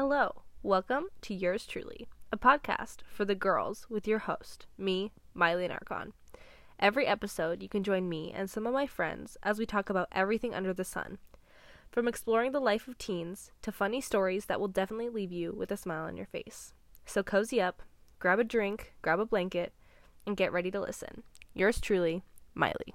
Hello, welcome to Yours Truly, a podcast for the girls with your host, me, Miley Narcon. Every episode, you can join me and some of my friends as we talk about everything under the sun. From exploring the life of teens to funny stories that will definitely leave you with a smile on your face. So cozy up, grab a drink, grab a blanket, and get ready to listen. Yours truly, Miley.